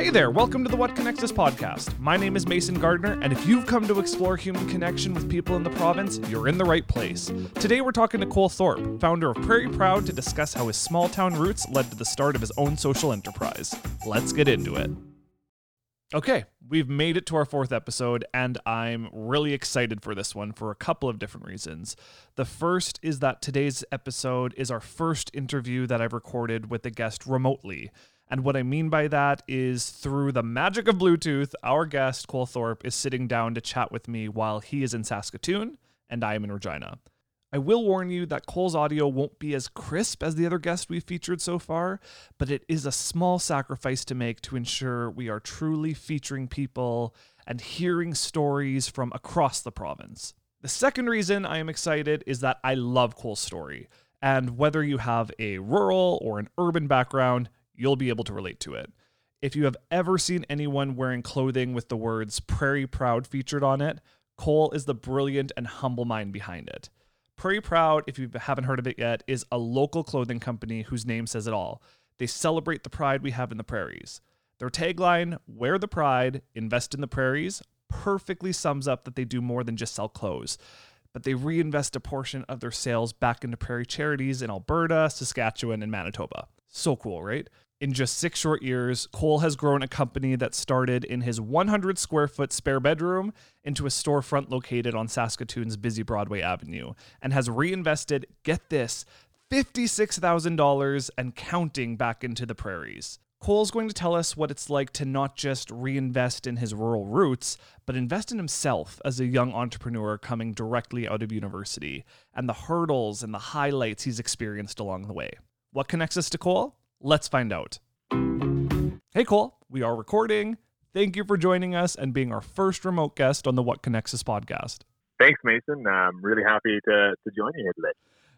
Hey there, welcome to the What Connects Us podcast. My name is Mason Gardner, and if you've come to explore human connection with people in the province, you're in the right place. Today we're talking to Cole Thorpe, founder of Prairie Proud, to discuss how his small town roots led to the start of his own social enterprise. Let's get into it. Okay, we've made it to our fourth episode, and I'm really excited for this one for a couple of different reasons. The first is that today's episode is our first interview that I've recorded with a guest remotely. And what I mean by that is through the magic of Bluetooth, our guest, Cole Thorpe, is sitting down to chat with me while he is in Saskatoon and I am in Regina. I will warn you that Cole's audio won't be as crisp as the other guests we've featured so far, but it is a small sacrifice to make to ensure we are truly featuring people and hearing stories from across the province. The second reason I am excited is that I love Cole's story. And whether you have a rural or an urban background, you'll be able to relate to it. If you have ever seen anyone wearing clothing with the words Prairie Proud featured on it, Cole is the brilliant and humble mind behind it. Prairie Proud, if you haven't heard of it yet, is a local clothing company whose name says it all. They celebrate the pride we have in the prairies. Their tagline, Wear the Pride, Invest in the Prairies, perfectly sums up that they do more than just sell clothes, but they reinvest a portion of their sales back into prairie charities in Alberta, Saskatchewan, and Manitoba. So cool, right? In just six short years, Cole has grown a company that started in his 100 square foot spare bedroom into a storefront located on Saskatoon's busy Broadway Avenue and has reinvested, get this, $56,000 and counting back into the prairies. Cole's going to tell us what it's like to not just reinvest in his rural roots, but invest in himself as a young entrepreneur coming directly out of university, and the hurdles and the highlights he's experienced along the way. What connects us to Cole? Let's find out. Hey, Cole, we are recording. Thank you for joining us and being our first remote guest on the What Connects Us podcast. Thanks, Mason. I'm really happy to, to join you here today.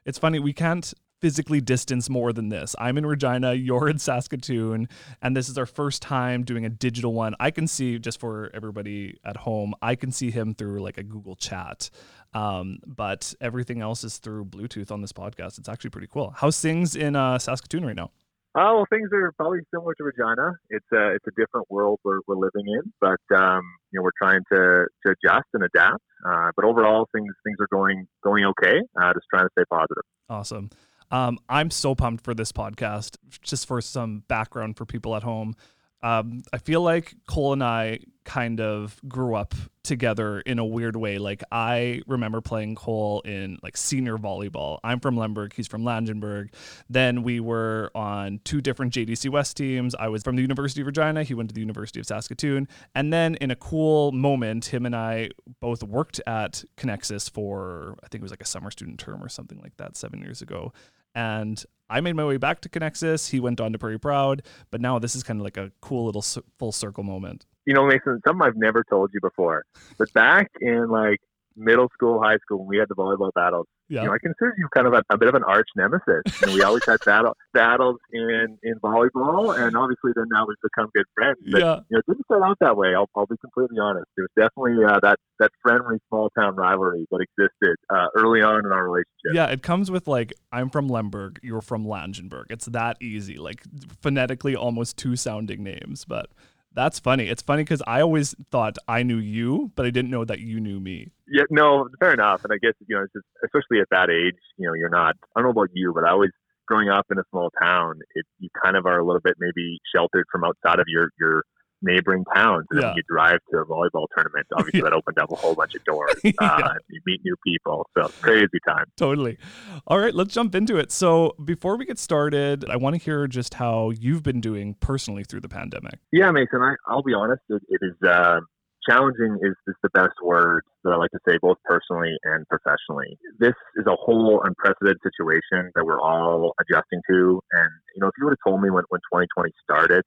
It's funny, we can't physically distance more than this. I'm in Regina, you're in Saskatoon, and this is our first time doing a digital one. I can see, just for everybody at home, I can see him through like a Google chat. Um, but everything else is through Bluetooth on this podcast. It's actually pretty cool. How's things in uh, Saskatoon right now? Oh, well, things are probably similar to Regina. It's a it's a different world we're, we're living in, but um, you know we're trying to, to adjust and adapt. Uh, but overall, things things are going going okay. Uh, just trying to stay positive. Awesome. Um, I'm so pumped for this podcast. Just for some background for people at home, um, I feel like Cole and I kind of grew up together in a weird way. Like I remember playing Cole in like senior volleyball. I'm from Lemberg, he's from Langenburg. Then we were on two different JDC West teams. I was from the University of Regina, he went to the University of Saskatoon. And then in a cool moment, him and I both worked at Conexus for I think it was like a summer student term or something like that 7 years ago. And I made my way back to Conexus. He went on to Prairie Proud, but now this is kind of like a cool little full circle moment. You know, Mason, something I've never told you before, but back in like middle school, high school, when we had the volleyball battles, yeah. you know, I consider you kind of a, a bit of an arch nemesis. You know, we always had battle, battles in, in volleyball, and obviously then now we've become good friends. But, yeah. you know, it didn't start out that way. I'll, I'll be completely honest. There was definitely uh, that, that friendly small town rivalry that existed uh, early on in our relationship. Yeah, it comes with like, I'm from Lemberg, you're from Langenburg. It's that easy, like phonetically almost two sounding names, but that's funny. It's funny because I always thought I knew you, but I didn't know that you knew me. Yeah, no, fair enough. And I guess you know, just, especially at that age, you know, you're not. I don't know about you, but I always growing up in a small town, it, you kind of are a little bit maybe sheltered from outside of your your neighboring towns. And yeah. then you drive to a volleyball tournament, obviously yeah. that opened up a whole bunch of doors. Uh, yeah. You meet new people. So crazy time. Totally. All right, let's jump into it. So before we get started, I want to hear just how you've been doing personally through the pandemic. Yeah, Mason, I, will be honest. it, it is uh, challenging is, is the best word that I like to say, both personally and professionally. This is a whole unprecedented situation that we're all adjusting to. And, you know, if you would have told me when, when 2020 started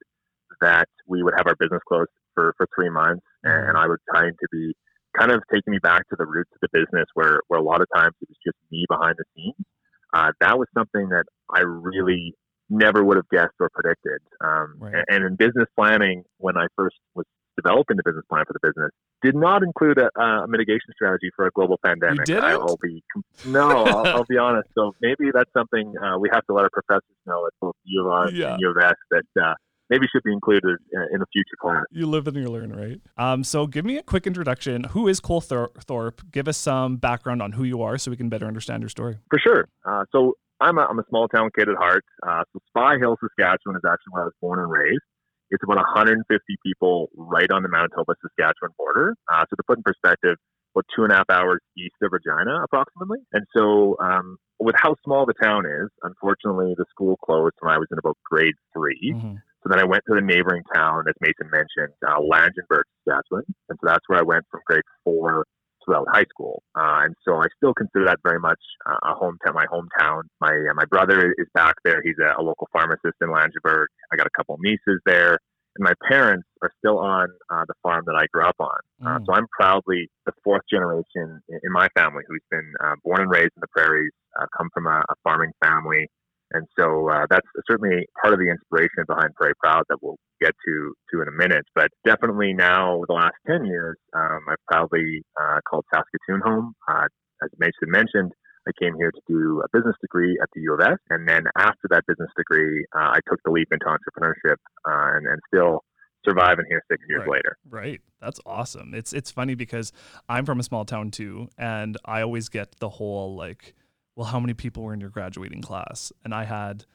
that we would have our business closed for, for three months mm-hmm. and I was trying to be kind of taking me back to the roots of the business where, where a lot of times it was just me behind the scenes. Uh, that was something that I really never would have guessed or predicted. Um, right. and, in business planning, when I first was developing the business plan for the business, did not include a, a mitigation strategy for a global pandemic. You did I'll be no, I'll, I'll, be honest. So maybe that's something uh, we have to let our professors know at both U of R yeah. and U of S that uh, maybe should be included in a future class. You live and you learn, right? Um, so give me a quick introduction. Who is Cole Thorpe? Give us some background on who you are so we can better understand your story. For sure. Uh, so I'm a, I'm a small town kid at heart. Uh, so Spy Hill, Saskatchewan is actually where I was born and raised. It's about 150 people right on the Manitoba Saskatchewan border. Uh, so to put in perspective, about two and a half hours east of Regina, approximately. And so, um, with how small the town is, unfortunately, the school closed when I was in about grade 3 mm-hmm. So then I went to the neighboring town, as Mason mentioned, uh, Langenburg, Saskatchewan. And so that's where I went from grade four throughout high school. Uh, and so I still consider that very much uh, a hometown, my hometown. My uh, my brother is back there. He's a, a local pharmacist in Langenburg. I got a couple nieces there and my parents are still on uh, the farm that I grew up on. Uh, mm. So I'm proudly the fourth generation in, in my family who's been uh, born and raised in the prairies, uh, come from a, a, farming family, and so uh, that's certainly part of the inspiration behind Prairie Proud that we'll get to to in a minute. But definitely now, the last ten years, um, I've proudly uh, called Saskatoon home. as Mason mentioned, I came here to do a business degree at the U of S, and then after that business degree, uh, I took the leap into entrepreneurship, uh, and, and still surviving here six years right, later. Right. That's awesome. It's it's funny because I'm from a small town too, and I always get the whole like, well, how many people were in your graduating class? And I had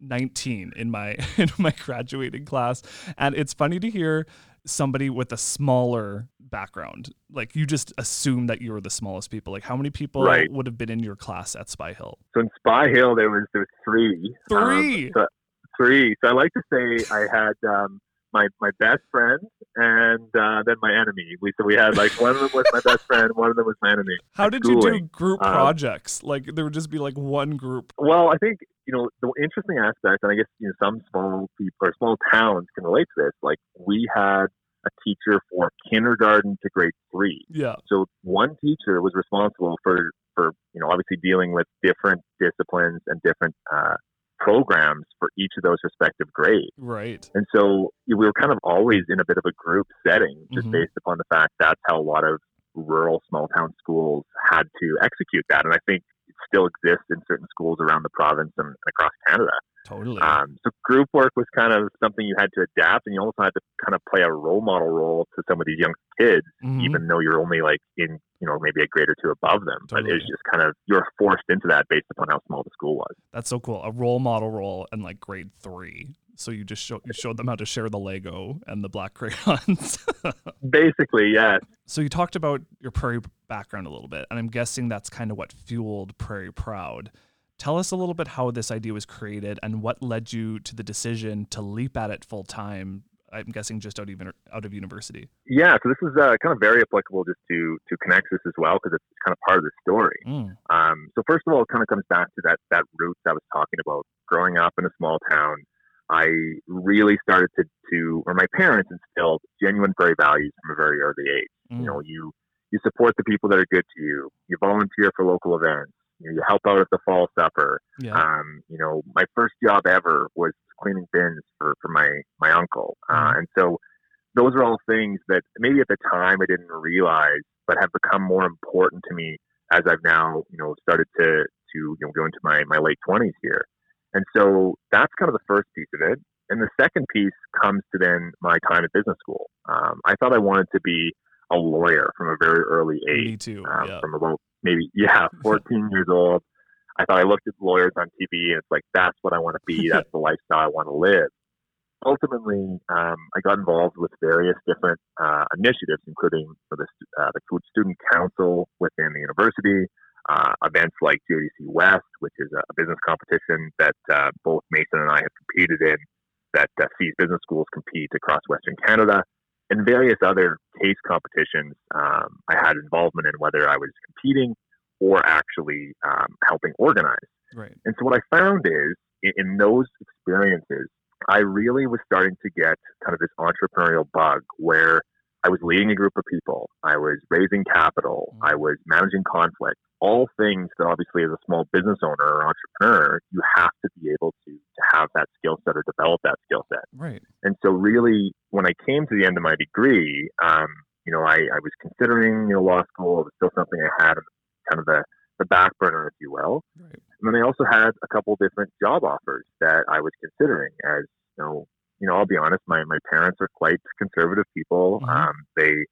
19 in my in my graduating class, and it's funny to hear somebody with a smaller background. Like you just assume that you're the smallest people. Like how many people right. would have been in your class at spy hill? So in spy hill there was there was three. Three? um, so, three. So i like to say i had um, my my best friend and uh, then my enemy. We so we had like one of them was my best friend, one of them was my enemy. How did schooling. you do group um, projects? Like there would just be like one group. Well, I think you know the interesting aspect, and I guess you know some small people or small towns can relate to this. Like we had a teacher for kindergarten to grade three. Yeah. So one teacher was responsible for for you know obviously dealing with different disciplines and different uh, programs for each of those respective grades. Right. And so we were kind of always in a bit of a group setting, just mm-hmm. based upon the fact that's how a lot of rural small town schools had to execute that. And I think it still exists in certain schools around the province and, and across Canada. Totally. Um, so group work was kind of something you had to adapt, and you also had to kind of play a role model role to some of these young kids, mm-hmm. even though you're only like in you know maybe a grade or two above them. Totally. But it's just kind of you're forced into that based upon how small the school was. That's so cool. A role model role in like grade three. So you just show, you showed them how to share the Lego and the black crayons. Basically, yes. So you talked about your prairie background a little bit, and I'm guessing that's kind of what fueled Prairie Proud. Tell us a little bit how this idea was created and what led you to the decision to leap at it full time. I'm guessing just out of out of university. Yeah, so this is uh, kind of very applicable just to to Conexus as well because it's kind of part of the story. Mm. Um, so first of all, it kind of comes back to that that roots I was talking about. Growing up in a small town, I really started to to or my parents instilled genuine prairie values from a very early age. Mm. You know, you you support the people that are good to you. You volunteer for local events you, know, you help out at the fall supper. Yeah. Um, you know, my first job ever was cleaning bins for, for my, my uncle. Uh, mm-hmm. and so those are all things that maybe at the time I didn't realize, but have become more important to me as I've now, you know, started to, to, you know, go into my, my late twenties here. And so that's kind of the first piece of it. And the second piece comes to then my time at business school. Um, I thought I wanted to be a lawyer from a very early age. Me too. Um, yeah. From about maybe yeah, 14 years old. I thought I looked at lawyers on TV and it's like that's what I want to be. That's the lifestyle I want to live. Ultimately, um, I got involved with various different uh, initiatives, including for the, uh, the student council within the university, uh, events like JDC West, which is a business competition that uh, both Mason and I have competed in, that uh, sees business schools compete across Western Canada and various other case competitions um, I had involvement in, whether I was competing or actually um, helping organize. Right. And so what I found is in, in, those experiences, I really was starting to get kind of this entrepreneurial bug where I was leading a group of people, I was raising capital, mm-hmm. I was managing conflict, all things that obviously as a small business owner or entrepreneur, you have to be able to, to have that skill set or develop that skill set. Right. And so really when I came to the end of my degree, um, you know, I, I was considering, you know, law school. It was still something I had kind of the, the back burner, if you will. Right. And then I also had a couple different job offers that I was considering as, you know, you know, I'll be honest, my, my parents are quite conservative people. Mhm. Um, they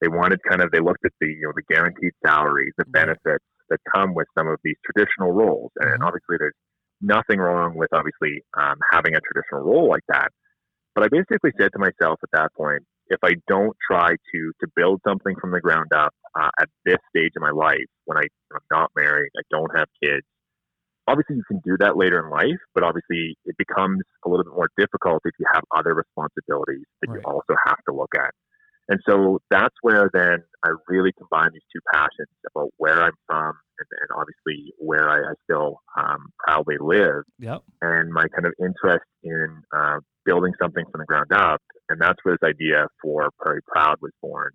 they wanted kind of they looked at the you know the guaranteed salary, the benefits that come with some of these traditional roles, and Mhm. obviously there's nothing wrong with obviously um, having a traditional role like that. But I basically said to myself at that point, if I don't try to to build something from the ground up uh, at this stage of my life, when I, I'm not married, I don't have kids, obviously you can do that later in life, but obviously it becomes a little bit more difficult if you have other responsibilities that you also have to look at. And so that's where then I really combine these two passions about where I'm from and, and obviously where I, I still um, proudly live Yep. and my kind of interest in uh, building something from the ground up. And that's where this idea for Prairie Proud was born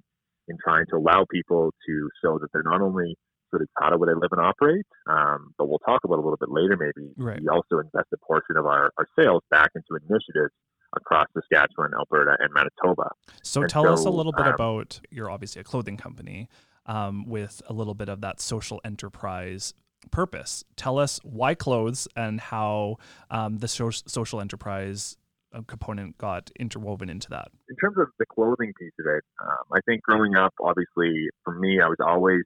in trying to allow people to show that they're not only sort of proud of where they live and operate, um, but we'll talk about a little bit later maybe. Right. We also invest a portion of our, our sales back into initiatives across Saskatchewan, Alberta, and Manitoba. So And tell us a little bit um, about you're obviously a clothing company um, with a little bit of that social enterprise purpose. Tell us why clothes and how um, the so- social enterprise uh, component got interwoven into that. in terms of the clothing piece of it, um, I think growing up, obviously, for me, I was always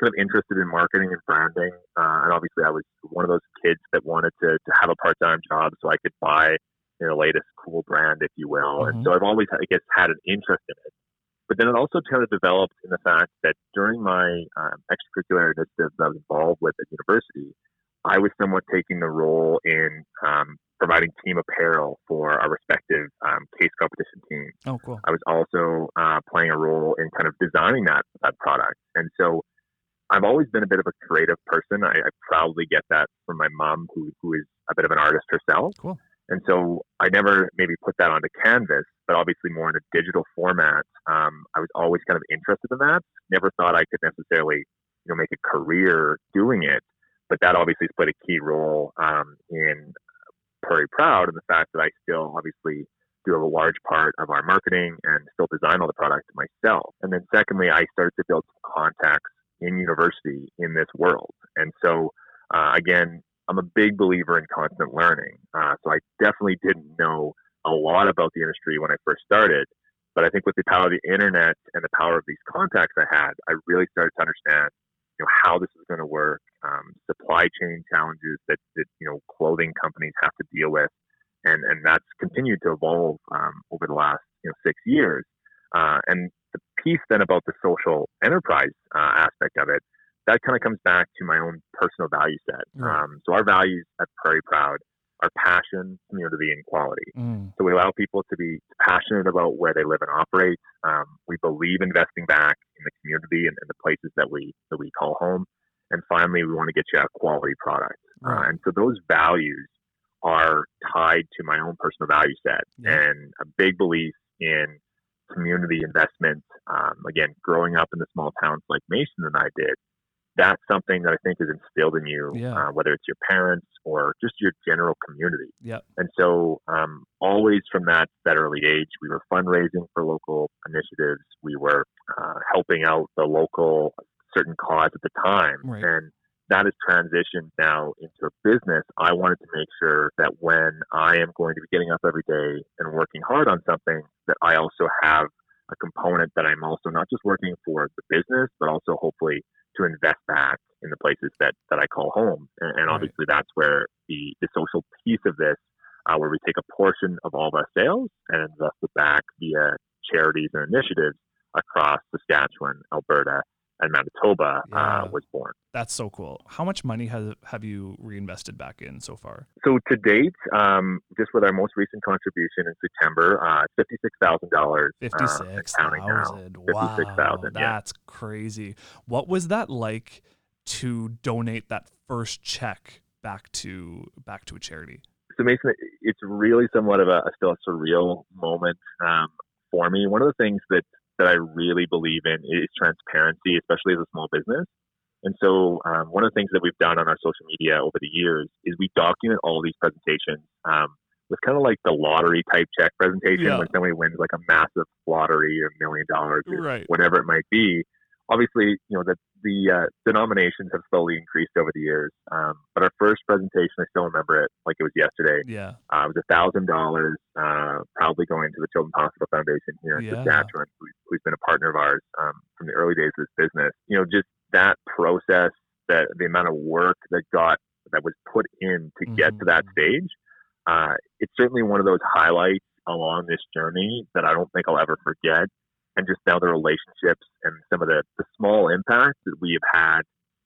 kind of interested in marketing and branding. Uh, and obviously, I was one of those kids that wanted to, to have a part time job so I could buy you know, the latest cool brand, if you will. Mhm. And so I've always, I guess, had an interest in it. But then it also kind of developed in the fact that during my um, extracurricular initiatives that I was involved with at university, I was somewhat taking the role in um, providing team apparel for our respective um, case competition teams. Oh, cool. I was also uh, playing a role in kind of designing that that product. And so I've always been a bit of a creative person. I, I proudly get that from my mom, who who is a bit of an artist herself. Cool. And so I never maybe put that onto canvas, but obviously more in a digital format. Um, I was always kind of interested in that. Never thought I could necessarily, you know, make a career doing it, but that obviously played a key role um, in Prairie Proud and the fact that I still obviously do have a large part of our marketing and still design all the product myself. And then secondly, I started to build some contacts in university in this world. And so uh, again, I'm a big believer in constant learning. Uh, so I definitely didn't know a lot about the industry when I first started. But I think with the power of the internet and the power of these contacts I had, I really started to understand, you know, how this is going to work, um, supply chain challenges that, that you know clothing companies have to deal with, and and that's continued to evolve um, over the last you know six years. Uh, and the piece then about the social enterprise uh, aspect of it, that kind of comes back to my own personal value set. Right. Um, so our values at Prairie Proud are passion, community, and quality. Mm, So we allow people to be passionate about where they live and operate. Um, we believe investing back in the community and, and the places that we that we call home. And finally, we want to get you a quality product. Uh, and so those values are tied to my own personal value set Yeah. and a big belief in community investment. Um, again, growing up in the small towns like Mason and I did, that's something that I think is instilled in you, Yeah. uh, whether it's your parents or just your general community. Yep. And so, um, always from that, that early age, we were fundraising for local initiatives. We were uh, helping out the local certain cause at the time. Right. And that has transitioned now into a business. I wanted to make sure that when I am going to be getting up every day and working hard on something, that I also have a component that I'm also not just working for the business, but also hopefully to invest back in the places that, that I call home. And, and Right. obviously that's where the, the social piece of this, uh, where we take a portion of all of our sales and invest it back via charities and initiatives across Saskatchewan, Alberta, and Manitoba Yeah. uh, was born. that's so cool. How much money have have you reinvested back in so far? So to date, um, just with our most recent contribution in September, uh, fifty-six thousand dollars. Fifty six thousand. Wow, 56,000, yeah. that's crazy. What was that like to donate that first check back to back to a charity? so Mason, it's really somewhat of a, a still a surreal moment um, for me. One of the things that that I really believe in is transparency, especially as a small business. And so, um, one of the things that we've done on our social media over the years is we document all these presentations um, with kind of like the lottery type check presentation Yeah. when somebody wins like a massive lottery, a million dollars, or Right. whatever it might be. Obviously, you know, the, the uh, denominations have slowly increased over the years. Um, but our first presentation, I still remember it like it was yesterday. Yeah. Uh, it was a thousand dollars, uh, probably going to the Children's Hospital Foundation here in Yeah. Saskatchewan, who, who's been a partner of ours um, from the early days of this business. You know, just that process, that the amount of work that got that was put in to get to that Mhm. stage. Uh, it's certainly one of those highlights along this journey that I don't think I'll ever forget. And just now the relationships and some of the, the small impacts that we have had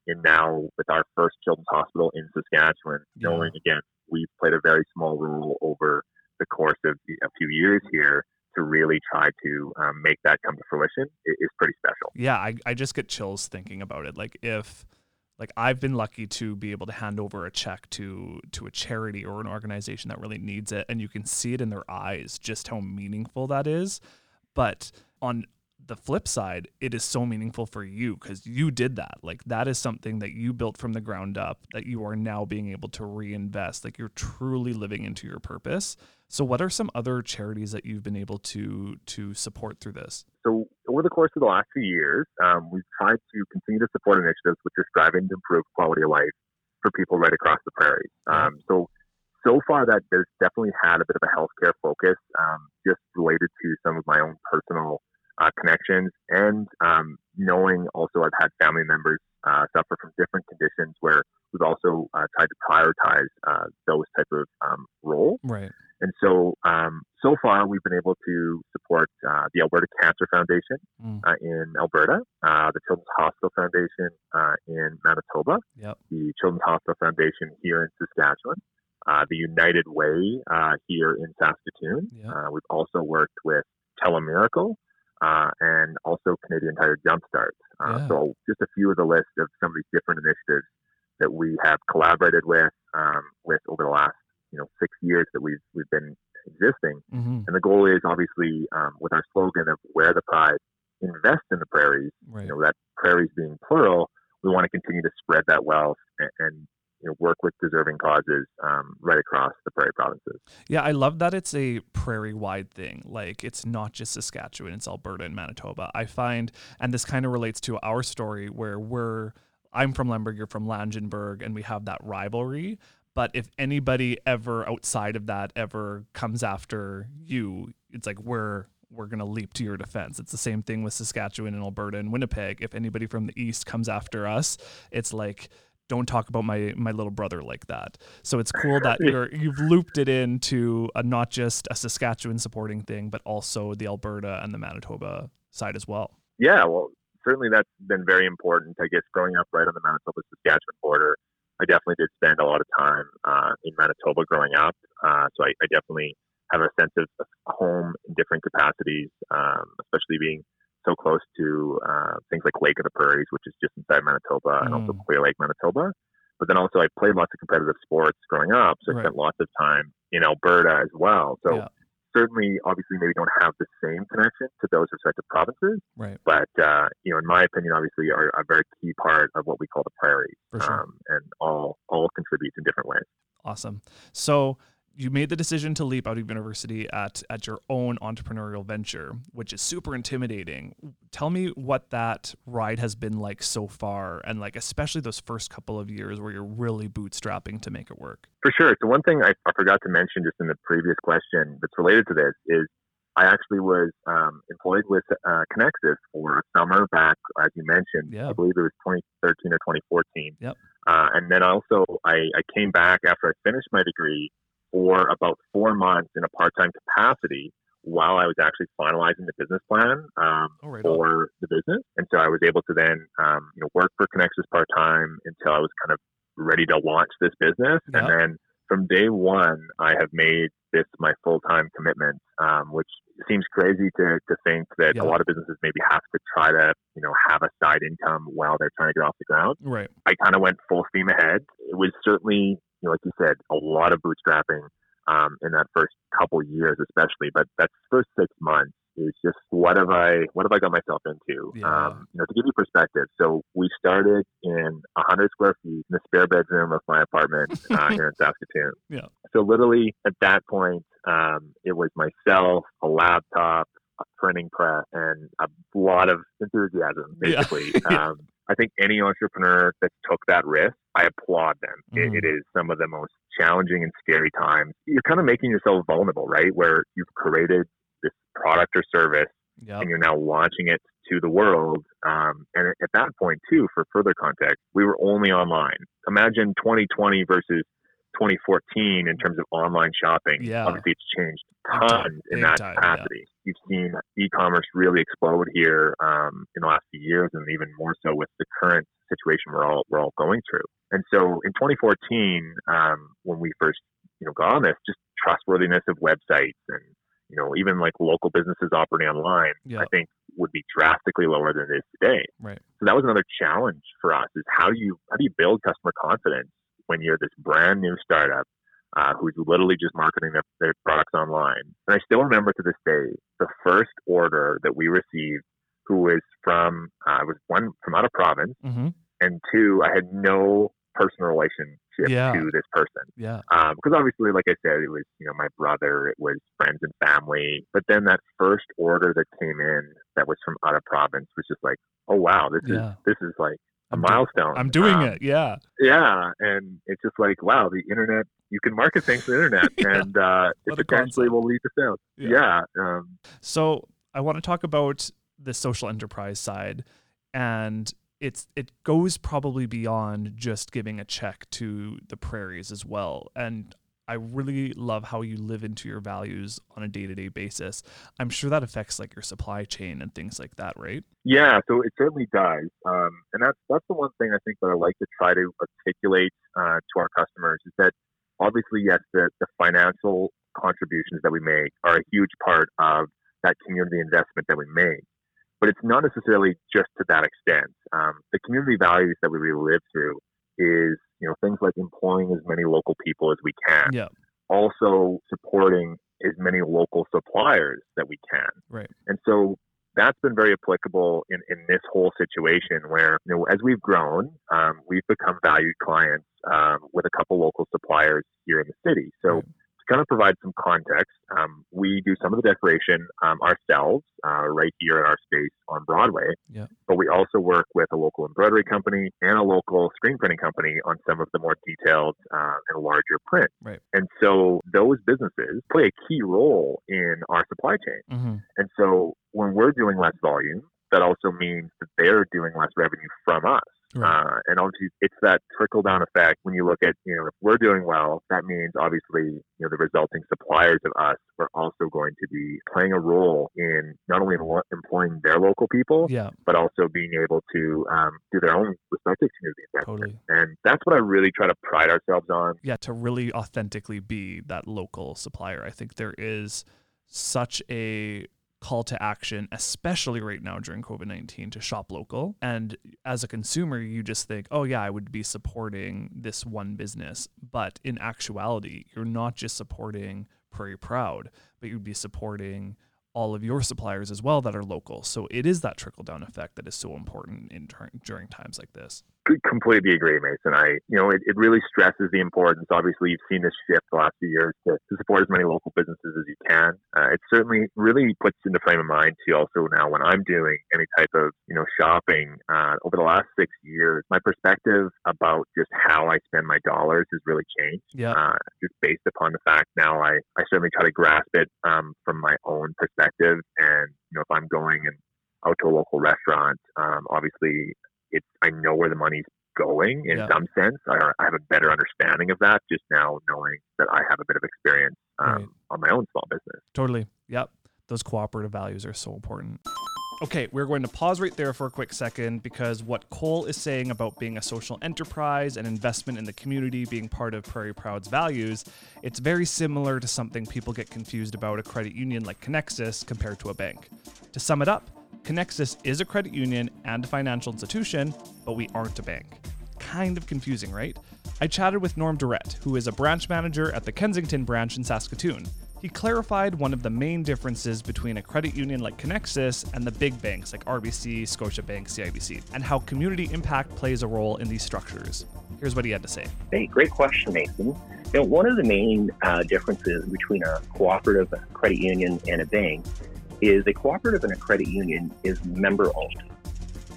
in now with our first children's hospital in Saskatchewan, Yeah. knowing again, we've played a very small role over the course of a few years here to really try to um, make that come to fruition is pretty special. Yeah, I, I just get chills thinking about it. Like if like I've been lucky to be able to hand over a check to to a charity or an organization that really needs it and you can see it in their eyes just how meaningful that is. But on the flip side, it is so meaningful for you because you did that. Like that is something that you built from the ground up that you are now being able to reinvest. Like you're truly living into your purpose. So what are some other charities that you've been able to to support through this? So over the course of the last few years, um, we've tried to continue to support initiatives which are striving to improve quality of life for people right across the prairie. Um, so so far that there's definitely had a bit of a healthcare focus, um, just related to some of my own personal uh, connections and um, knowing also I've had family members uh, suffer from different conditions where we've also uh, tried to prioritize uh, those type of um, roles. Right. And so, um, so far, we've been able to support uh, the Alberta Cancer Foundation Mm. uh, in Alberta, uh, the Children's Hospital Foundation uh, in Manitoba, Yep. the Children's Hospital Foundation here in Saskatchewan, uh, the United Way uh, here in Saskatoon. Uh, we've also worked with Telemiracle uh, and also Canadian Tire Jumpstart. Uh, Yeah. So, just a few of the list of some of these different initiatives that we have collaborated with um, with over the last you know six years that we've we've been existing. hmm And the goal is obviously um, with our slogan of "Wear the Pride, invest in the prairies." Right. You know that prairies being plural, we want to continue to spread that wealth and, and you know work with deserving causes um, right across the prairie provinces. Yeah, I love that it's a prairie wide thing. Like it's not just Saskatchewan, it's Alberta and Manitoba. I find and this kind of relates to our story where we're I'm from Lemberg, you're from Langenburg, and we have that rivalry. But if anybody ever outside of that ever comes after you, it's like we're we're gonna leap to your defense. It's the same thing with Saskatchewan and Alberta and Winnipeg. If anybody from the east comes after us, it's like don't talk about my my little brother like that. So it's cool that you're you've looped it into a, not just a Saskatchewan supporting thing, but also the Alberta and the Manitoba side as well. Yeah, well, certainly that's been very important. I guess growing up right on the Manitoba Saskatchewan border, I definitely did spend a lot of time uh, in Manitoba growing up. Uh, so I, I definitely have a sense of of home in different capacities, um, especially being so close to uh, things like Lake of the Prairies, which is just inside Manitoba, and also Mm. Clear Lake, Manitoba. But then also I played lots of competitive sports growing up, so I Right. spent lots of time in Alberta as well. So Yeah. certainly, obviously, maybe don't have the same connection to those respective provinces Right. but uh, you know, in my opinion, obviously, are a very key part of what we call the prairies, sure. um, and all all contributes in different ways. Awesome. So you made the decision to leap out of university at at your own entrepreneurial venture, which is super intimidating. Tell me what that ride has been like so far, and like especially those first couple of years where you're really bootstrapping to make it work. For sure. So one thing I, I forgot to mention just in the previous question that's related to this is I actually was um, employed with uh, Conexus for a summer back, as you mentioned. Yeah. I believe it was 2013 or 2014. Yep. Uh, and then also I, I came back after I finished my degree for about four months in a part-time capacity while I was actually finalizing the business plan um, Oh, right. on. for the business. And so I was able to then, um, you know, work for Conexus part time until I was kind of ready to launch this business. Yeah. And then from day one, I have made this my full time commitment, um, which seems crazy to, to think that Yeah. a lot of businesses maybe have to try to, you know, have a side income while they're trying to get off the ground. Right. I kind of went full steam ahead. It was certainly, know, like you said, a lot of bootstrapping um, in that first couple years, especially. But that first six months is just what have I what have I got myself into? Yeah. Um, you know, to give you perspective. So we started in hundred square feet in the spare bedroom of my apartment uh, here in Saskatoon. Yeah. So literally at that point, um, it was myself, a laptop, a printing press and a lot of enthusiasm, basically. Yeah. um, I think any entrepreneur that took that risk, I applaud them. Mhm. It, it is some of the most challenging and scary times. You're kind of making yourself vulnerable, right? Where you've created this product or service Yep. and you're now launching it to the world. Um, and at that point, too, for further context, we were only online. Imagine 2020 versus 2014 in terms of online shopping. Yeah. Obviously, it's changed tons in that time, capacity. You've seen e-commerce really explode here um, in the last few years, and even more so with the current situation we're all we're all going through. And so, in 2014, um, when we first you know got on this, just trustworthiness of websites and you know even like local businesses operating online, Yeah. I think would be drastically lower than it is today. Right. So that was another challenge for us: is how do you how do you build customer confidence when you're this brand new startup uh, who's literally just marketing their, their products online. And I still remember to this day the first order that we received, who was from uh, was one from out of province, hmm and two, I had no personal relationship Yeah. to this person Yeah. um, because obviously, like I said, it was you know my brother, it was friends and family. But then that first order that came in that was from out of province was just like, oh wow, this Yeah. is this is like a do- milestone. I'm doing Um, it. Yeah. yeah, and it's just like wow, the internet. You can market things to the internet, Yeah. and uh, it potentially concept. will lead to sales. Yeah. Yeah, um, So I want to talk about the social enterprise side, and it's it goes probably beyond just giving a check to the prairies as well. And I really love how you live into your values on a day to day basis. I'm sure that affects like your supply chain and things like that, right? yeah. So it certainly does, um, and that's that's the one thing I think that I like to try to articulate uh, to our customers is that obviously, yes, the, the financial contributions that we make are a huge part of that community investment that we make. But it's not necessarily just to that extent. Um, the community values that we really live through is, you know, things like employing as many local people as we can, Yeah. also supporting as many local suppliers that we can. Right. And so that's been very applicable in, in this whole situation where, you know, as we've grown, um, we've become valued clients um, with a couple local suppliers here in the city. So. To kind of provide some context, um, we do some of the decoration um, ourselves uh, right here in our space on Broadway. Yeah. But we also work with a local embroidery company and a local screen printing company on some of the more detailed uh, and larger print. Right. And so those businesses play a key role in our supply chain. Mm-hmm. And so when we're doing less volume, that also means that they're doing less revenue from us. Right. Uh, and obviously, it's that trickle down effect. When you look at, you know, if we're doing well, that means obviously, you know, the resulting suppliers of us are also going to be playing a role in not only employing their local people, yeah. but also being able to um, do their own respective community investment. Totally. And that's what I really try to pride ourselves on. yeah, to really authentically be that local supplier. I think there is such a call to action, especially right now during COVID 19, to shop local. And as a consumer, you just think, oh, yeah, I would be supporting this one business. But in actuality, you're not just supporting Prairie Proud, but you'd be supporting all of your suppliers as well that are local. So it is that trickle down effect that is so important in during times like this. Completely agree, Mason. I, you know, it, it really stresses the importance. Obviously, you've seen this shift the last few years to, to support as many local businesses as you can. Uh, it certainly really puts into frame of mind to also now when I'm doing any type of, you know, shopping uh, over the last six years, my perspective about just how I spend my dollars has really changed. Yeah. Uh, just based upon the fact now I, I certainly try to grasp it um, from my own perspective. And, you know, if I'm going and out to a local restaurant, um, obviously it's I know where the money's going in Yeah. some sense. I, I have a better understanding of that just now, knowing that I have a bit of experience um, Right. on my own small business. Totally. Yep. Those cooperative values are so important. Okay, we're going to pause right there for a quick second because what Cole is saying about being a social enterprise and investment in the community being part of Prairie Proud's values, it's very similar to something people get confused about a credit union like Conexus compared to a bank. To sum it up, Conexus is a credit union and a financial institution, but we aren't a bank. Kind of confusing, right? I chatted with Norm Durrett, who is a branch manager at the Kensington branch in Saskatoon. He clarified one of the main differences between a credit union like Conexus and the big banks like RBC, Scotiabank, CIBC, and how community impact plays a role in these structures. Here's what he had to say. Hey, great question, Mason. You know, one of the main uh, differences between a cooperative credit union and a bank is a cooperative and a credit union is member owned.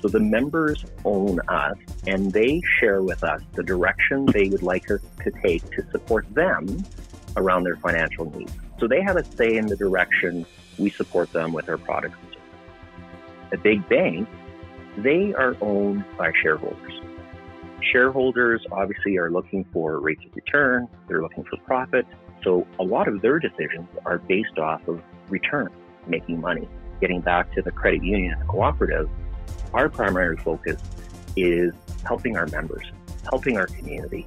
So the members own us and they share with us the direction they would like us to take to support them around their financial needs. So they have a say in the direction we support them with our products. A big bank, they are owned by shareholders. Shareholders obviously are looking for rates of return, they're looking for profit. So a lot of their decisions are based off of return, making money. Getting back to the credit union and the cooperative, our primary focus is helping our members, helping our community,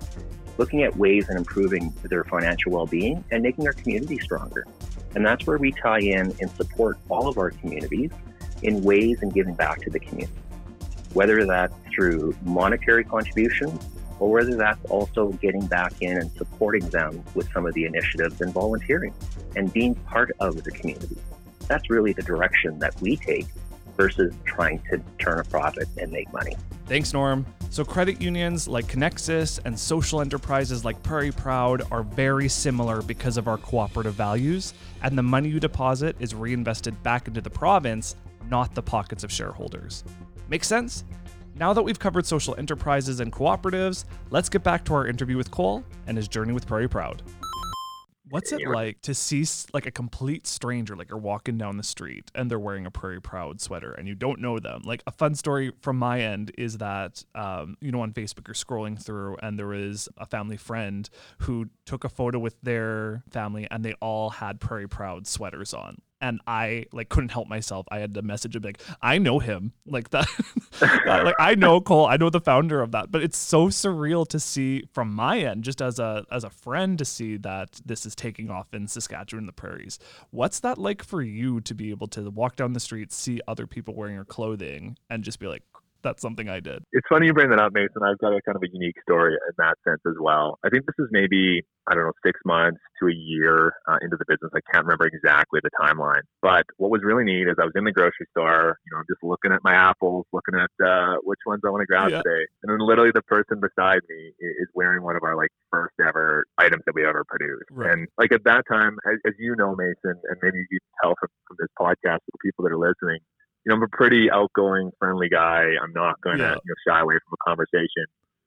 looking at ways and improving their financial well-being and making our community stronger. And that's where we tie in and support all of our communities in ways and giving back to the community, whether that's through monetary contributions or whether that's also getting back in and supporting them with some of the initiatives and volunteering and being part of the community. That's really the direction that we take versus trying to turn a profit and make money. Thanks, Norm. So, credit unions like Conexus and social enterprises like Prairie Proud are very similar because of our cooperative values, and the money you deposit is reinvested back into the province, not the pockets of shareholders. Make sense? Now that we've covered social enterprises and cooperatives, let's get back to our interview with Cole and his journey with Prairie Proud. What's it like to see like a complete stranger, like you're walking down the street and they're wearing a Prairie Proud sweater and you don't know them? Like a fun story from my end is that, um, you know, on Facebook you're scrolling through and there was a family friend who took a photo with their family and they all had Prairie Proud sweaters on and I like couldn't help myself. I had to message him like, I know him, like that. like I know Cole, I know the founder of that. But it's so surreal to see from my end, just as a as a friend, to see that this is taking off in Saskatchewan, the prairies. What's that like for you to be able to walk down the street, see other people wearing your clothing, and just be like, that's something I did. It's funny you bring that up, Mason. I've got a kind of a unique story in that sense as well. I think this is maybe, I don't know, six months to a year uh, into the business. I can't remember exactly the timeline. But what was really neat is I was in the grocery store, you know, just looking at my apples, looking at uh, which ones I want to grab yeah. today. And then literally the person beside me is wearing one of our like first ever items that we ever produced. Right. And like at that time, as, as you know, Mason, and maybe you can tell from, from this podcast, the people that are listening, you know, I'm a pretty outgoing, friendly guy. I'm not going to yeah. you know, shy away from a conversation.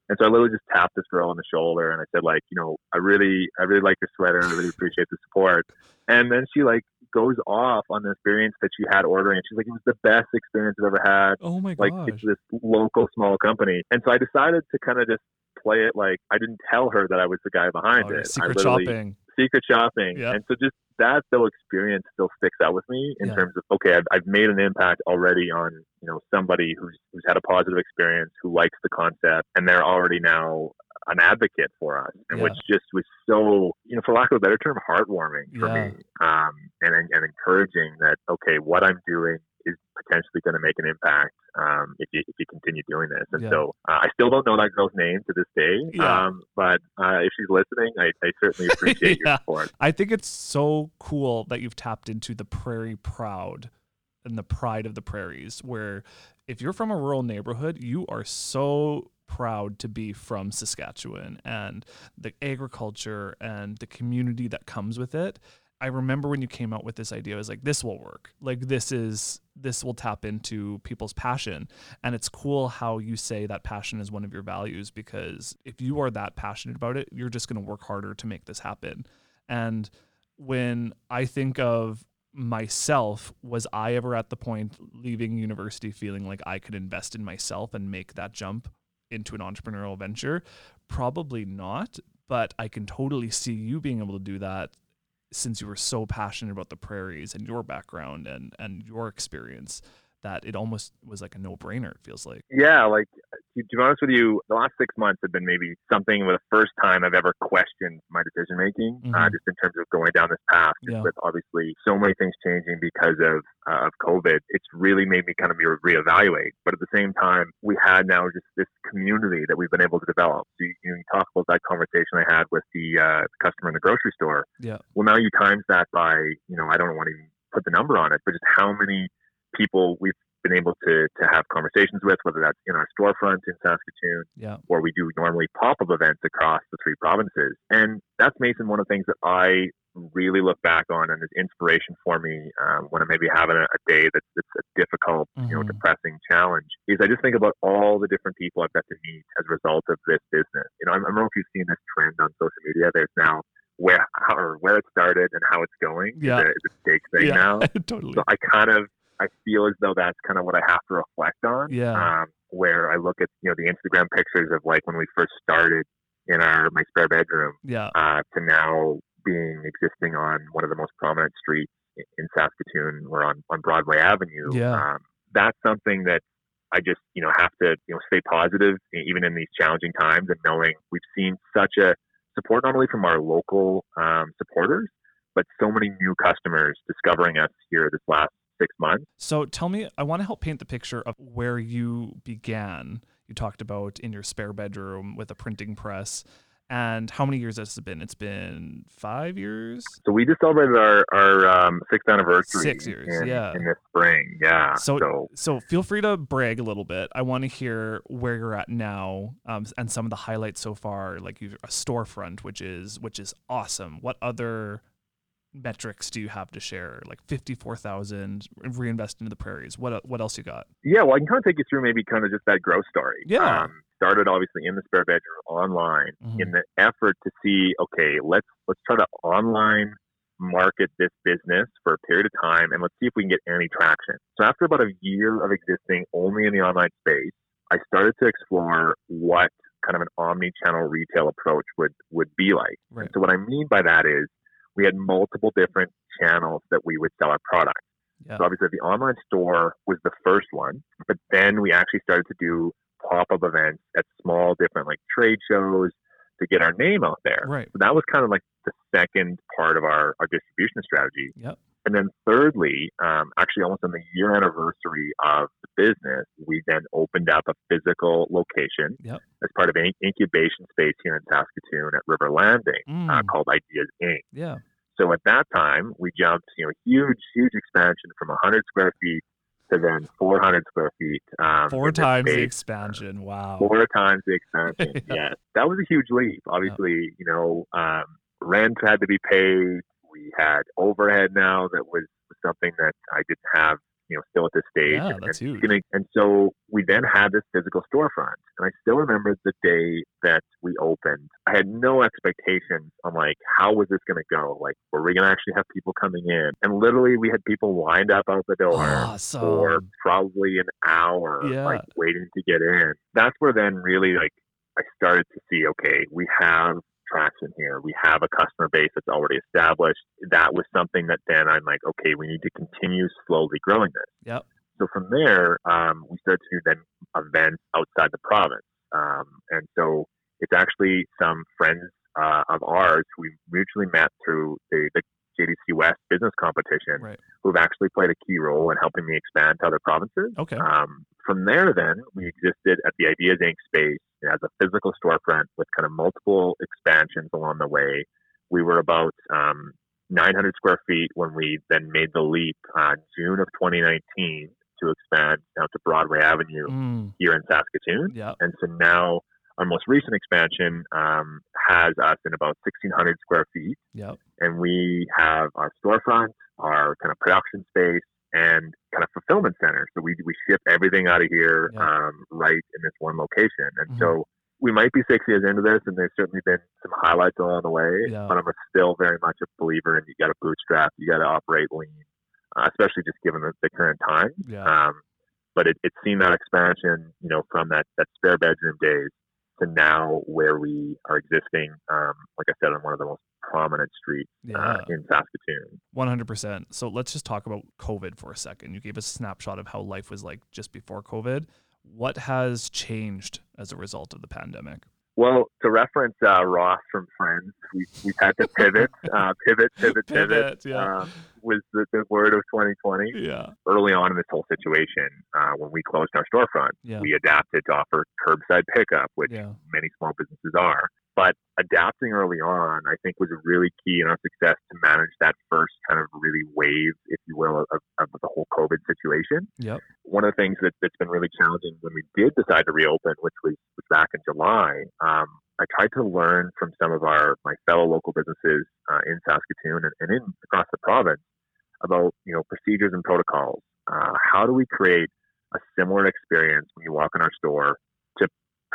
And so I literally just tapped this girl on the shoulder and I said, like, you know, I really, I really like your sweater and I really appreciate the support. And then she like goes off on the experience that she had ordering. She's like, it was the best experience I've ever had. Oh my god! Like it's this local small company. And so I decided to kind of just play it like I didn't tell her that I was the guy behind oh, it. Secret shopping. Secret shopping. Yep. And so just that though experience still sticks out with me in yeah. terms of okay, I've, I've made an impact already on you know somebody who's who's had a positive experience, who likes the concept, and they're already now an advocate for us, and yeah. which just was so you know, for lack of a better term, heartwarming for yeah. me, um, and, and and encouraging that okay, what I'm doing is potentially going to make an impact um, if you if you continue doing this. And yeah. so uh, I still don't know that girl's name to this day. Yeah. Um, but uh, if she's listening, I, I certainly appreciate yeah. your support. I think it's so cool that you've tapped into the Prairie Proud and the pride of the prairies, where if you're from a rural neighborhood, you are so proud to be from Saskatchewan and the agriculture and the community that comes with it. I remember when you came out with this idea, I was like, this will work. Like this is this will tap into people's passion. And it's cool how you say that passion is one of your values because if you are that passionate about it, you're just gonna work harder to make this happen. And when I think of myself, was I ever at the point leaving university feeling like I could invest in myself and make that jump into an entrepreneurial venture? Probably not, but I can totally see you being able to do that since you were so passionate about the prairies and your background and and your experience that it almost was like a no brainer. It feels like. Yeah, like to, be honest with you, the last six months have been maybe something with the first time I've ever questioned my decision making, uh, mm-hmm. uh, just in terms of going down this path. Just yeah. with obviously so many things changing because of uh, of COVID, it's really made me kind of re- reevaluate. But at the same time, we had now just this community that we've been able to develop. So you, you talk about that conversation I had with the, uh, customer in the grocery store. Yeah. Well, now you times that by you know I don't want to even put the number on it, but just how many people we've been able to to have conversations with, whether that's in our storefront in Saskatoon, yeah. or we do normally pop up events across the three provinces. And that's Mason one of the things that I really look back on and is inspiration for me um, when I'm maybe having a, a day that's, that's a difficult, you know, Mhm. depressing challenge is I just think about all the different people I've got to meet as a result of this business. You know, I, I don't know if you've seen this trend on social media. There's now where how, or where it started and how it's going Yeah. is, a, is a big thing yeah, now. totally. So I kind of I feel as though that's kind of what I have to reflect on. Yeah. Um, where I look at you know the Instagram pictures of like when we first started in our my spare bedroom Yeah, uh, to now being existing on one of the most prominent streets in Saskatoon. We're on on Broadway Avenue. Yeah. Um, that's something that I just you know have to you know stay positive even in these challenging times and knowing we've seen such a support not only from our local um, supporters but so many new customers discovering us here this last six months. So tell me, I want to help paint the picture of where you began. You talked about in your spare bedroom with a printing press. And how many years has it been? It's been five years. So we just celebrated our our um, sixth anniversary. Six years, in, yeah. in the spring. Yeah. So, so so feel free to brag a little bit. I want to hear where you're at now, um, and some of the highlights so far. Like you've a storefront, which is which is awesome. What other metrics do you have to share? Like fifty four thousand reinvest into the prairies. What what else you got? Yeah, well, I can kind of take you through maybe kind of just that growth story. Yeah. Um, started obviously in the spare bedroom online Mhm. in the effort to see, okay, let's let's try to online market this business for a period of time and let's see if we can get any traction. So after about a year of existing only in the online space, I started to explore what kind of an omni-channel retail approach would would be like. Right. So what I mean by that is we had multiple different channels that we would sell our product. Yeah. So obviously the online store was the first one, but then we actually started to do pop-up events at small different like trade shows to get our name out there. Right. So that was kind of like the second part of our, our distribution strategy. Yep. And then thirdly, um, actually almost on the year anniversary of the business, we then opened up a physical location Yep. as part of an incubation space here in Saskatoon at River Landing uh, Mm, called Ideas Inc. yeah. So at that time, we jumped, you know, huge, huge expansion from 100 square feet to then 400 square feet. Um, Four times the expansion. Wow. Four times the expansion. Yeah. Yes, that was a huge leap. Obviously, you know, um, rent had to be paid. We had overhead now that was something that I didn't have, you know, still at this stage. Yeah, and, that's and huge. And so we then had this physical storefront, and I still remember the day that we opened. I had no expectations on like how was this going to go. Like, were we going to actually have people coming in? And literally, we had people lined up out the door Awesome. for probably an hour, Yeah. like waiting to get in. That's where then really like I started to see, okay, we have traction here. We have a customer base that's already established. That was something that then I'm like, okay, we need to continue slowly growing this. Yep. So from there, um, we started to do then events outside the province. Um, and so it's actually some friends uh, of ours who we mutually met through the, the JDC West business competition Right. who've actually played a key role in helping me expand to other provinces. Okay. Um, from there, then we existed at the Ideas Inc. space as a physical storefront with kind of multiple expansions along the way. We were about um, 900 square feet when we then made the leap uh, June of 2019 to expand out to Broadway Avenue Mm, here in Saskatoon. yeah. And so now our most recent expansion um, has us in about 1,600 square feet Yep. and we have our storefront, our kind of production space, and kind of fulfillment center. So we we ship everything out of here Yeah. um, right in this one location. And Mhm. so we might be six years into this, and there's certainly been some highlights along the way. Yeah. But I'm a still very much a believer in you got to bootstrap, you got to operate lean, uh, especially just given the, the current time. Yeah. Um, but it, it's seen that expansion, you know, from that, that spare bedroom days to now where we are existing, um, like I said, on one of the most prominent streets Yeah. uh, in Saskatoon. One hundred percent. So let's just talk about COVID for a second. You gave us a snapshot of how life was like just before COVID. What has changed as a result of the pandemic? Well, to reference uh, Ross from Friends, we, we've had to pivot, uh, pivot, pivot, pivot. yeah. Um, was the, the word of 2020. yeah. Early on in this whole situation, uh, when we closed our storefront, Yeah. we adapted to offer curbside pickup, which Yeah. many small businesses are. But adapting early on, I think, was really key in our success to manage that first kind of really wave, if you will, of, of the whole COVID situation. Yep. One of the things that, that's been really challenging when we did decide to reopen, which was, was back in July, um, I tried to learn from some of our my fellow local businesses uh, in Saskatoon and, and in across the province about you know procedures and protocols. Uh, how do we create a similar experience when you walk in our store to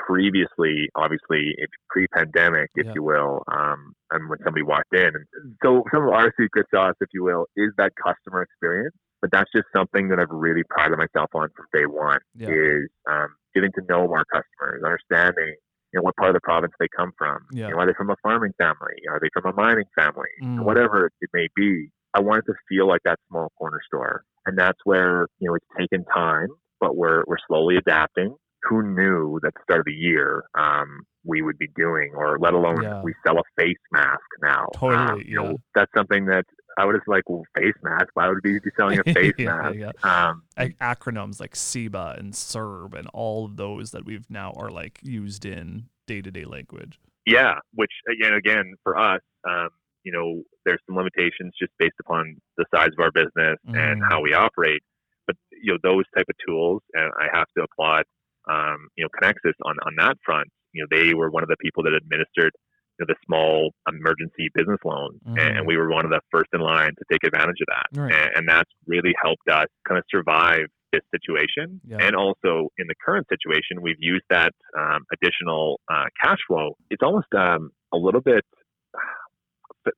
previously, obviously, if pre-pandemic, if Yeah. you will, um, and when somebody walked in. And so some of our secret sauce, if you will, is that customer experience. But that's just something that I've really prided myself on from day one Yeah. is um, getting to know our customers, understanding you know what part of the province they come from. Yeah. You know, are they from a farming family? Are they from a mining family? Mm. Whatever it may be. I wanted to feel like that small corner store, and that's where you know it's taken time, but we're we're slowly adapting. Who knew that the start of the year um, we would be doing, or let alone Yeah. we sell a face mask now. Totally, Um, you yeah. know, that's something that I would just like. Well, face mask. Why would we be selling a face yeah, mask? yeah. Um, Ac- acronyms like CEBA and CERB and all of those that we've now are like used in day to day language. Yeah, which again, again for us, um, you know, there's some limitations just based upon the size of our business and Mm. how we operate. But you know, those type of tools, and I have to applaud, um, you know, Conexus on on that front. You know, they were one of the people that administered you know, the small emergency business loans, Mhm. and we were one of the first in line to take advantage of that. Right. And, and that's really helped us kind of survive this situation. Yeah. And also in the current situation, we've used that um, additional uh, cash flow. It's almost um, a little bit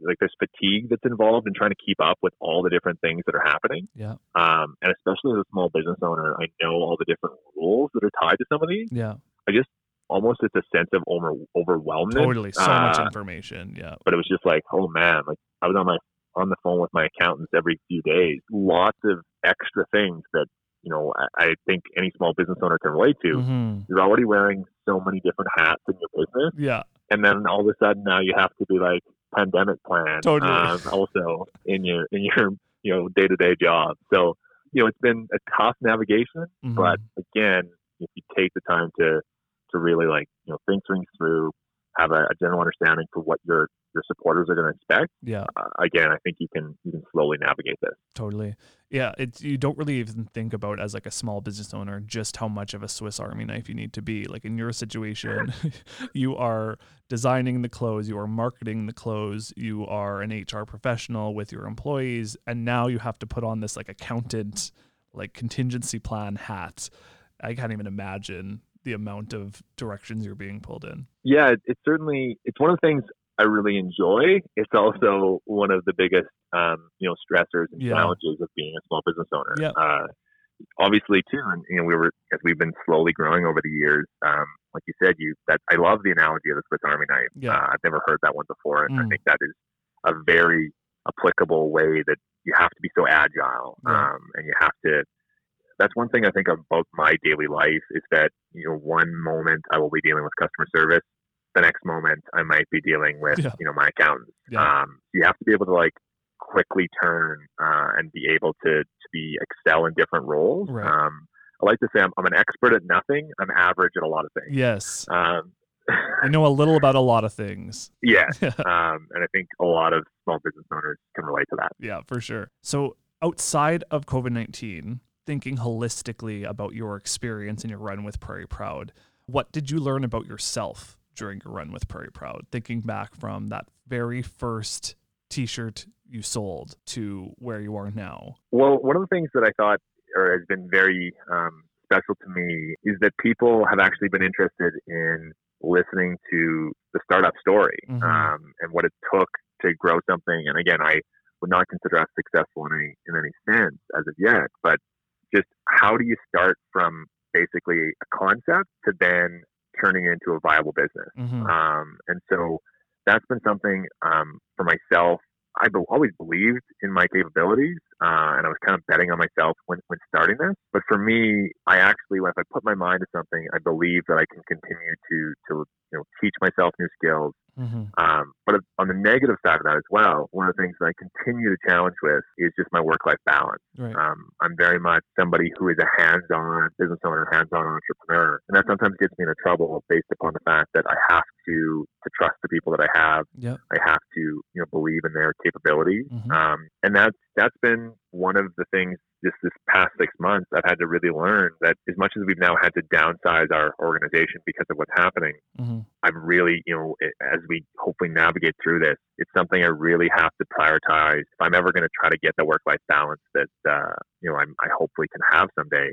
like there's fatigue that's involved in trying to keep up with all the different things that are happening. Yeah. Um, and especially as a small business owner, I know all the different rules that are tied to some of these. Yeah. I just almost it's a sense of over overwhelmment. Totally. So much Uh, information. Yeah. but it was just like, oh man, like I was on my on the phone with my accountants every few days. Lots of extra things that you know I, I think any small business owner can relate to. Mhm. You're already wearing so many different hats in your business, Yeah. and then all of a sudden now you have to be like pandemic plan Totally. um, also in your in your you know day to day job. So you know it's been a tough navigation, Mhm. but again, if you take the time to to really like you know think things through, have a, a general understanding for what your your supporters are going to expect. yeah. Uh, again, I think you can you can slowly navigate this. Totally. Yeah, it's you don't really even think about as like a small business owner just how much of a Swiss Army knife you need to be. Like in your situation, you are designing the clothes, you are marketing the clothes, you are an HR professional with your employees, and now you have to put on this like accountant like contingency plan hat. I can't even imagine the amount of directions you're being pulled in. Yeah, it's certainly it's one of the things I really enjoy. It's also one of the biggest um, you know stressors and Yeah. challenges of being a small business owner. Yeah. Uh, obviously, too, and you know we were as we've been slowly growing over the years. Um, like you said, you that I love the analogy of the Swiss Army knife. Yeah. Uh, I've never heard that one before, and I Mm. think that is a very applicable way that you have to be so agile, um, and you have to. That's one thing I think about my daily life is that you know one moment I will be dealing with customer service, the next moment I might be dealing with Yeah. you know my accountants. Yeah. Um, you have to be able to like quickly turn uh, and be able to to be excel in different roles. Right. Um, I like to say I'm, I'm an expert at nothing. I'm average at a lot of things. Yes. Um, I know a little about a lot of things. yeah, um, and I think a lot of small business owners can relate to that. Yeah, for sure. So, outside of COVID 19, thinking holistically about your experience in your run with Prairie Proud, what did you learn about yourself during your run with Prairie Proud? Thinking back from that very first t shirt you sold to where you are now. Well, one of the things that I thought or has been very um, special to me is that people have actually been interested in listening to the startup story Mhm. um, and what it took to grow something. And again, I would not consider us successful in any in any sense as of yet, but just how do you start from basically a concept to then turning it into a viable business? Mhm. Um, and so that's been something um, for myself. I be- always believed in my capabilities, uh, and I was kind of betting on myself when, when starting this. But for me, I actually, if I put my mind to something, I believe that I can continue to to you know teach myself new skills. Mhm. Um, but on the negative side of that as well, one of the things that I continue to challenge with is just my work life balance. Right. Um, I'm very much somebody who is a hands-on business owner, hands-on entrepreneur, and that sometimes gets me into trouble based upon the fact that I have to to trust the people that I have. Yep. I have to you know believe in their capabilities, Mhm. um, and that's that's been one of the things just this past six months I've had to really learn that as much as we've now had to downsize our organization because of what's happening, Mm-hmm. I'm really, you know, as we hopefully navigate through this, it's something I really have to prioritize. If I'm ever going to try to get the work life balance that, uh, you know, I'm, I hopefully can have someday,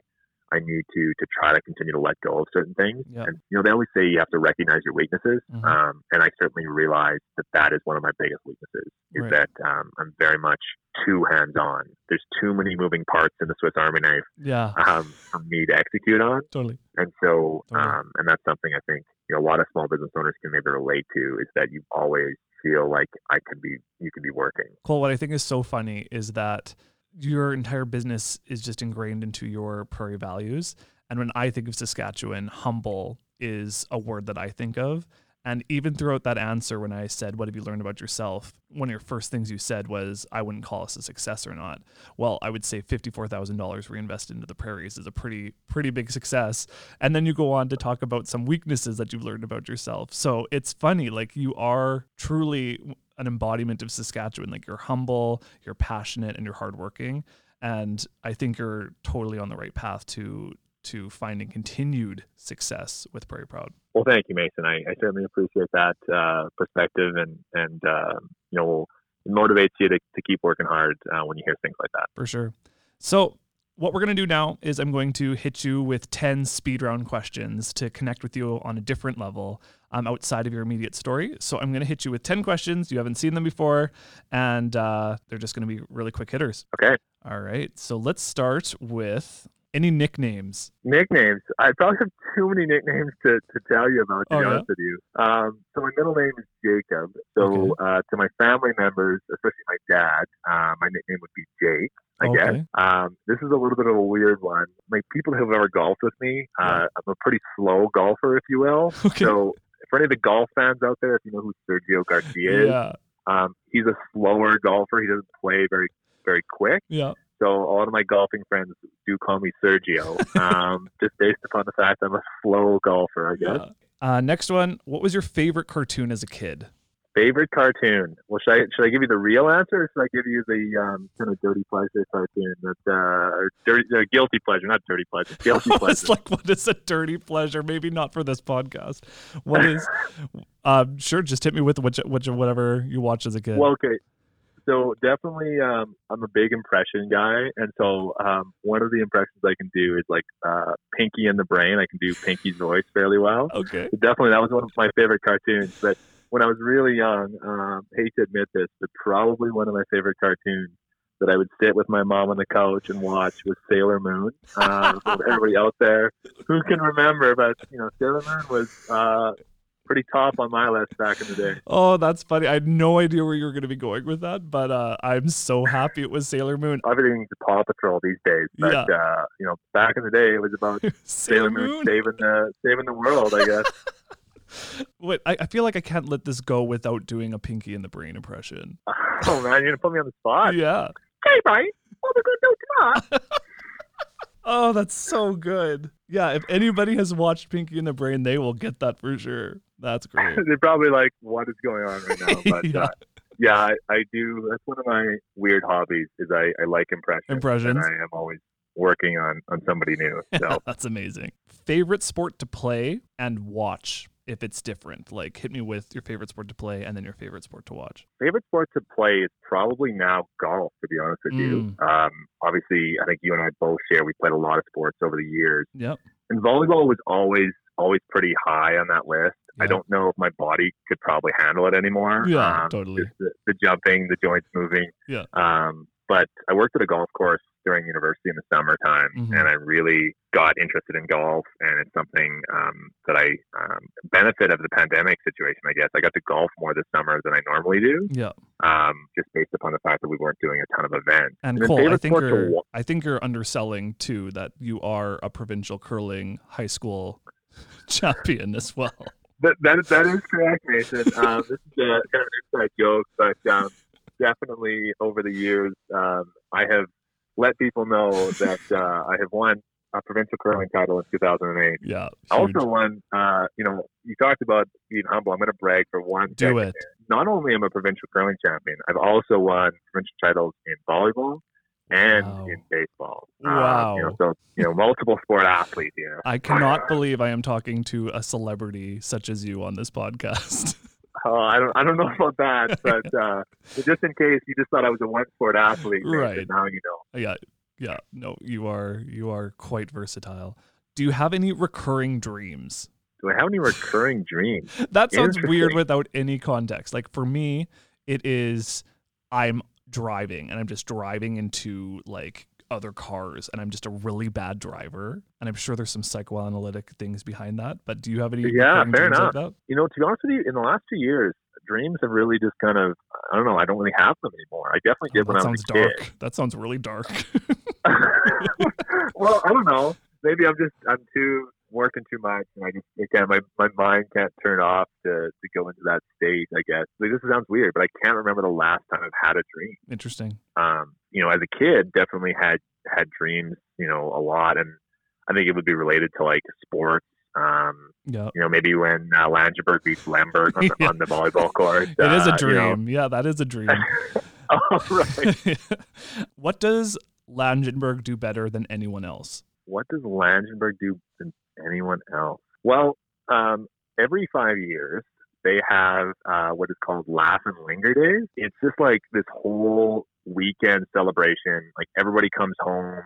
I need to to try to continue to let go of certain things. Yeah. And you know, they always say you have to recognize your weaknesses, Mhm. um, and I certainly realize that that is one of my biggest weaknesses. Is Right. that um, I'm very much too hands on. There's too many moving parts in the Swiss Army knife Yeah, um, for me to execute on. totally. And so, Totally. um, and that's something I think you know a lot of small business owners can maybe relate to is that you always feel like I could be, you could be working. Cole, what I think is so funny is that your entire business is just ingrained into your prairie values. And when I think of Saskatchewan, humble is a word that I think of. And even throughout that answer, when I said, What have you learned about yourself? One of your first things you said was, I wouldn't call us a success or not. Well, I would say $54,000 reinvested into the prairies is a pretty, pretty big success. And then you go on to talk about some weaknesses that you've learned about yourself. So it's funny, like you are truly an embodiment of Saskatchewan. Like you're humble, you're passionate, and you're hardworking. And I think you're totally on the right path to to finding continued success with Prairie Proud. Well, thank you, Mason. I, I certainly appreciate that uh, perspective, and and uh, you know, it motivates you to, to keep working hard uh, when you hear things like that. For sure. So what we're going to do now is I'm going to hit you with 10 speed round questions to connect with you on a different level um, outside of your immediate story. So I'm going to hit you with 10 questions. You haven't seen them before, and uh, they're just going to be really quick hitters. Okay. All right. So let's start with any nicknames. Nicknames. I probably have too many nicknames to, to tell you about, to Oh, be yeah? honest with you. Um, so my middle name is Jacob. So Okay. uh, to my family members, especially my dad, uh, my nickname would be Jake. I guess. Um, this is a little bit of a weird one. Like people who have ever golfed with me, uh, I'm a pretty slow golfer, if you will. Okay. So for any of the golf fans out there, if you know who Sergio Garcia is, yeah. um, he's a slower golfer. He doesn't play very, very quick. Yeah. So a lot of my golfing friends do call me Sergio, um, just based upon the fact I'm a slow golfer, I guess. yeah. Uh, next one. What was your favorite cartoon as a kid? Favorite cartoon? Well, should I should I give you the real answer, or should I give you the um, kind of dirty pleasure cartoon that uh, or dirty, uh, guilty pleasure, not dirty pleasure, guilty it's pleasure? like what is a dirty pleasure? Maybe not for this podcast. What is? um, sure, just hit me with which, which whatever you watch as a kid. Well, okay. So definitely, um, I'm a big impression guy, and so um, one of the impressions I can do is like uh, Pinky in the Brain. I can do Pinky's voice fairly well. okay. So definitely, that was one of my favorite cartoons. But when I was really young, um, hate to admit this, but probably one of my favorite cartoons that I would sit with my mom on the couch and watch was Sailor Moon. Uh, everybody out there who can remember, but you know, Sailor Moon was uh, pretty top on my list back in the day. Oh, that's funny. I had no idea where you were going to be going with that, but uh, I'm so happy it was Sailor Moon. everything's a Paw Patrol these days. But Yeah. uh, you know, back in the day, it was about Sailor Moon saving the saving the world. I guess. Wait, I, I feel like I can't let this go without doing a Pinky in the Brain impression. oh man, you're gonna put me on the spot. Yeah. Hey, Brian, what we gonna do tonight? Oh, that's so good. Yeah, if anybody has watched Pinky in the Brain, they will get that for sure. That's great. They're probably like, "What is going on right now?" But Yeah. uh, yeah, I, I do. That's one of my weird hobbies. Is I, I like impressions. Impressions. And I am always working on on somebody new. So That's amazing. Favorite sport to play and watch if it's different. Like hit me with your favorite sport to play and then your favorite sport to watch. favorite sport to play is probably now golf. To be honest with you, Mm. um, obviously, I think you and I both share. We played a lot of sports over the years. Yep. and volleyball was always always pretty high on that list. I don't know if my body could probably handle it anymore. Yeah, um, totally. The, the jumping, the joints moving. Yeah. Um, but I worked at a golf course during university in the summertime, Mhm. and I really got interested in golf, and it's something um, that I um, benefit of the pandemic situation. I guess I got to golf more this summer than I normally do, Yeah. um, just based upon the fact that we weren't doing a ton of events. And then Cole, I think you're I think you're underselling too that you are a provincial curling high school champion as well. That, that, is, that is correct, Mason. Um, this is a, kind of an inside joke, but um, definitely over the years, um, I have let people know that uh, I have won a provincial curling title in 2008. Yeah. I also won. Uh, you know, you talked about being humble. I'm going to brag for one. Do second it. Not only am I a provincial curling champion, I've also won provincial titles in volleyball and Wow. in baseball. Wow. Uh, you know, so you know, multiple sport athlete here. I cannot believe I am talking to a celebrity such as you on this podcast. Oh, I don't. I don't know about that, but uh, just in case you just thought I was a one sport athlete, Right. Now you know. yeah. Yeah. No, you are you are quite versatile. Do you have any recurring dreams? Do I have any recurring dreams? That sounds weird without any context. Like for me, it is I'm driving and I'm just driving into like other cars and I'm just a really bad driver. And I'm sure there's some psychoanalytic things behind that. But do you have any Yeah, fair enough. like that? You know, to be honest with you, in the last two years, dreams have really just kind of. I don't know. I don't really have them anymore. I definitely oh, did Oh, when I was sounds a kid. dark. That sounds really dark. well, I don't know. Maybe I'm just I'm too working too much, and I just again my my mind can't turn off to to go into that state. I guess like, this sounds weird, but I can't remember the last time I've had a dream. Interesting. Um, you know, as a kid, definitely had had dreams. You know, a lot, and I think it would be related to like sports. Um, Yeah. you know, maybe when uh, Langenburg beats Lemberg on the, Yeah. on the volleyball court. It is a uh, you know. dream. Yeah, that is a dream. Oh, right. what does Langenburg do better than anyone else? what does Langenburg do anyone else? Well, um, every five years they have uh, what is called Laugh and Linger Days. It's just like this whole weekend celebration. Like everybody comes home.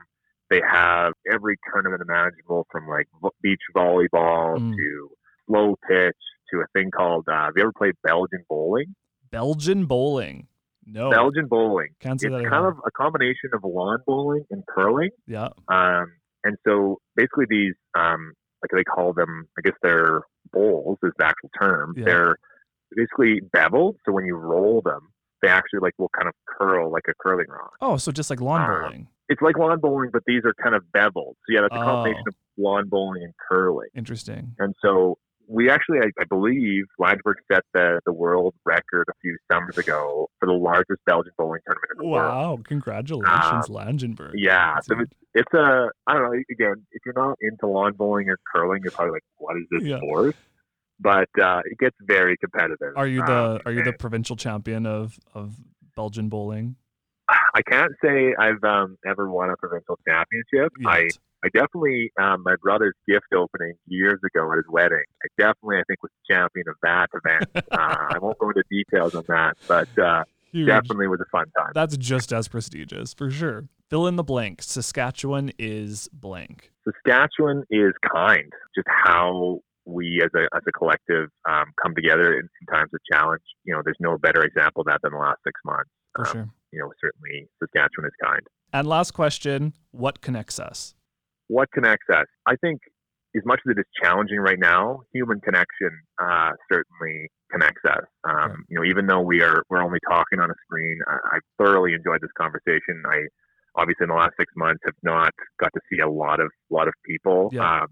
They have every tournament imaginable from like beach volleyball Mm. to slow pitch to a thing called. Uh, have you ever played Belgian bowling? Belgian bowling. No. Belgian bowling. Can't It's that kind of a combination of lawn bowling and curling. Yeah. Um, and so basically these, um, like they call them, I guess they're bowls is the actual term. Yeah. They're basically beveled. So when you roll them, they actually like will kind of curl like a curling rod. Oh, so just like lawn Uh, bowling. It's like lawn bowling, but these are kind of beveled. So yeah, that's a combination Oh. of lawn bowling and curling. Interesting. And so we actually, I, I believe, Langenburg set the, the world record a few summers ago for the largest Belgian bowling tournament in the world. Wow. Congratulations, Langenburg. Um, Yeah, so it's, it's a I don't know. Again, if you're not into lawn bowling or curling, you're probably like, "What is this Yeah. sport?" But uh, it gets very competitive. Are you the Um, are you the provincial champion of of Belgian bowling? I can't say I've um, ever won a provincial championship. Yet? I definitely um, my brother's gift opening years ago at his wedding. I definitely I think was the champion of that event. uh, I won't go into details on that, but uh, definitely was a fun time. That's just as prestigious for sure. Fill in the blank. Saskatchewan is blank. Saskatchewan is kind. Just how we as a as a collective um, come together in, in times of challenge. You know, there's no better example of that than the last six months. For Um, sure. You know, certainly Saskatchewan is kind. And last question, what connects us? What connects us? I think as much as it is challenging right now, human connection uh, certainly connects us. Um. You know, even though we are we're only talking on a screen, I, I thoroughly enjoyed this conversation. I obviously in the last six months have not got to see a lot of lot of people. Yeah. Um,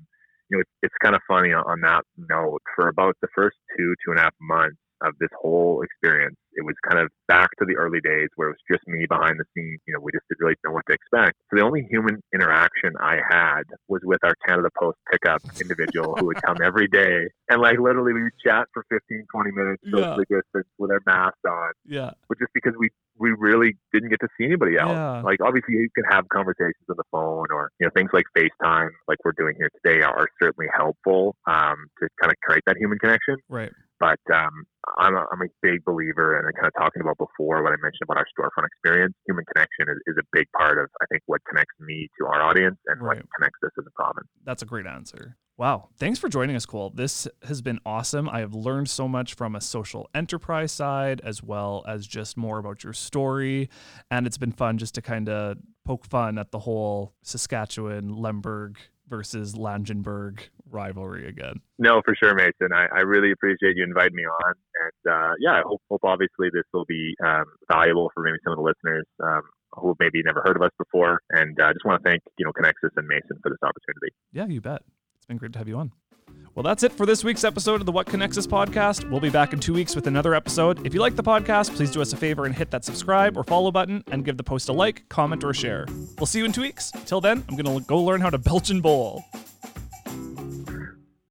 you know, it's, it's kind of funny on, on that note. For about the first two two and a half months of this whole experience, it was kind of back to the early days where it was just me behind the scenes. You know, we just didn't really know what to expect. So the only human interaction I had was with our Canada Post pickup individual who would come every day and like literally we would chat for 15, 20 minutes Yeah. socially distance with our masks on, Yeah. but just because we we really didn't get to see anybody else. Yeah. Like obviously you can have conversations on the phone or you know things like FaceTime, like we're doing here today, are certainly helpful um, to kind of create that human connection. Right. But um, I'm, a, I'm a big believer, and I kind of talking about before what I mentioned about our storefront experience. Human connection is, is a big part of I think what connects me to our audience and Right. what connects us as a province. That's a great answer. Wow. Thanks for joining us, Cole. This has been awesome. I have learned so much from a social enterprise side as well as just more about your story. And it's been fun just to kind of poke fun at the whole Saskatchewan, Lemberg versus Langenburg rivalry again. No, for sure, Mason. I, I really appreciate you inviting me on, and uh, yeah, I hope, hope obviously this will be um, valuable for maybe some of the listeners um, who maybe never heard of us before. And I uh, just want to thank you know Conexus and Mason for this opportunity. Yeah, you bet. It's been great to have you on. Well, that's it for this week's episode of the What Connects Us podcast. We'll be back in two weeks with another episode. If you like the podcast, please do us a favor and hit that subscribe or follow button and give the post a like, comment, or share. We'll see you in two weeks. Till then, I'm going to go learn how to Belgian bowl.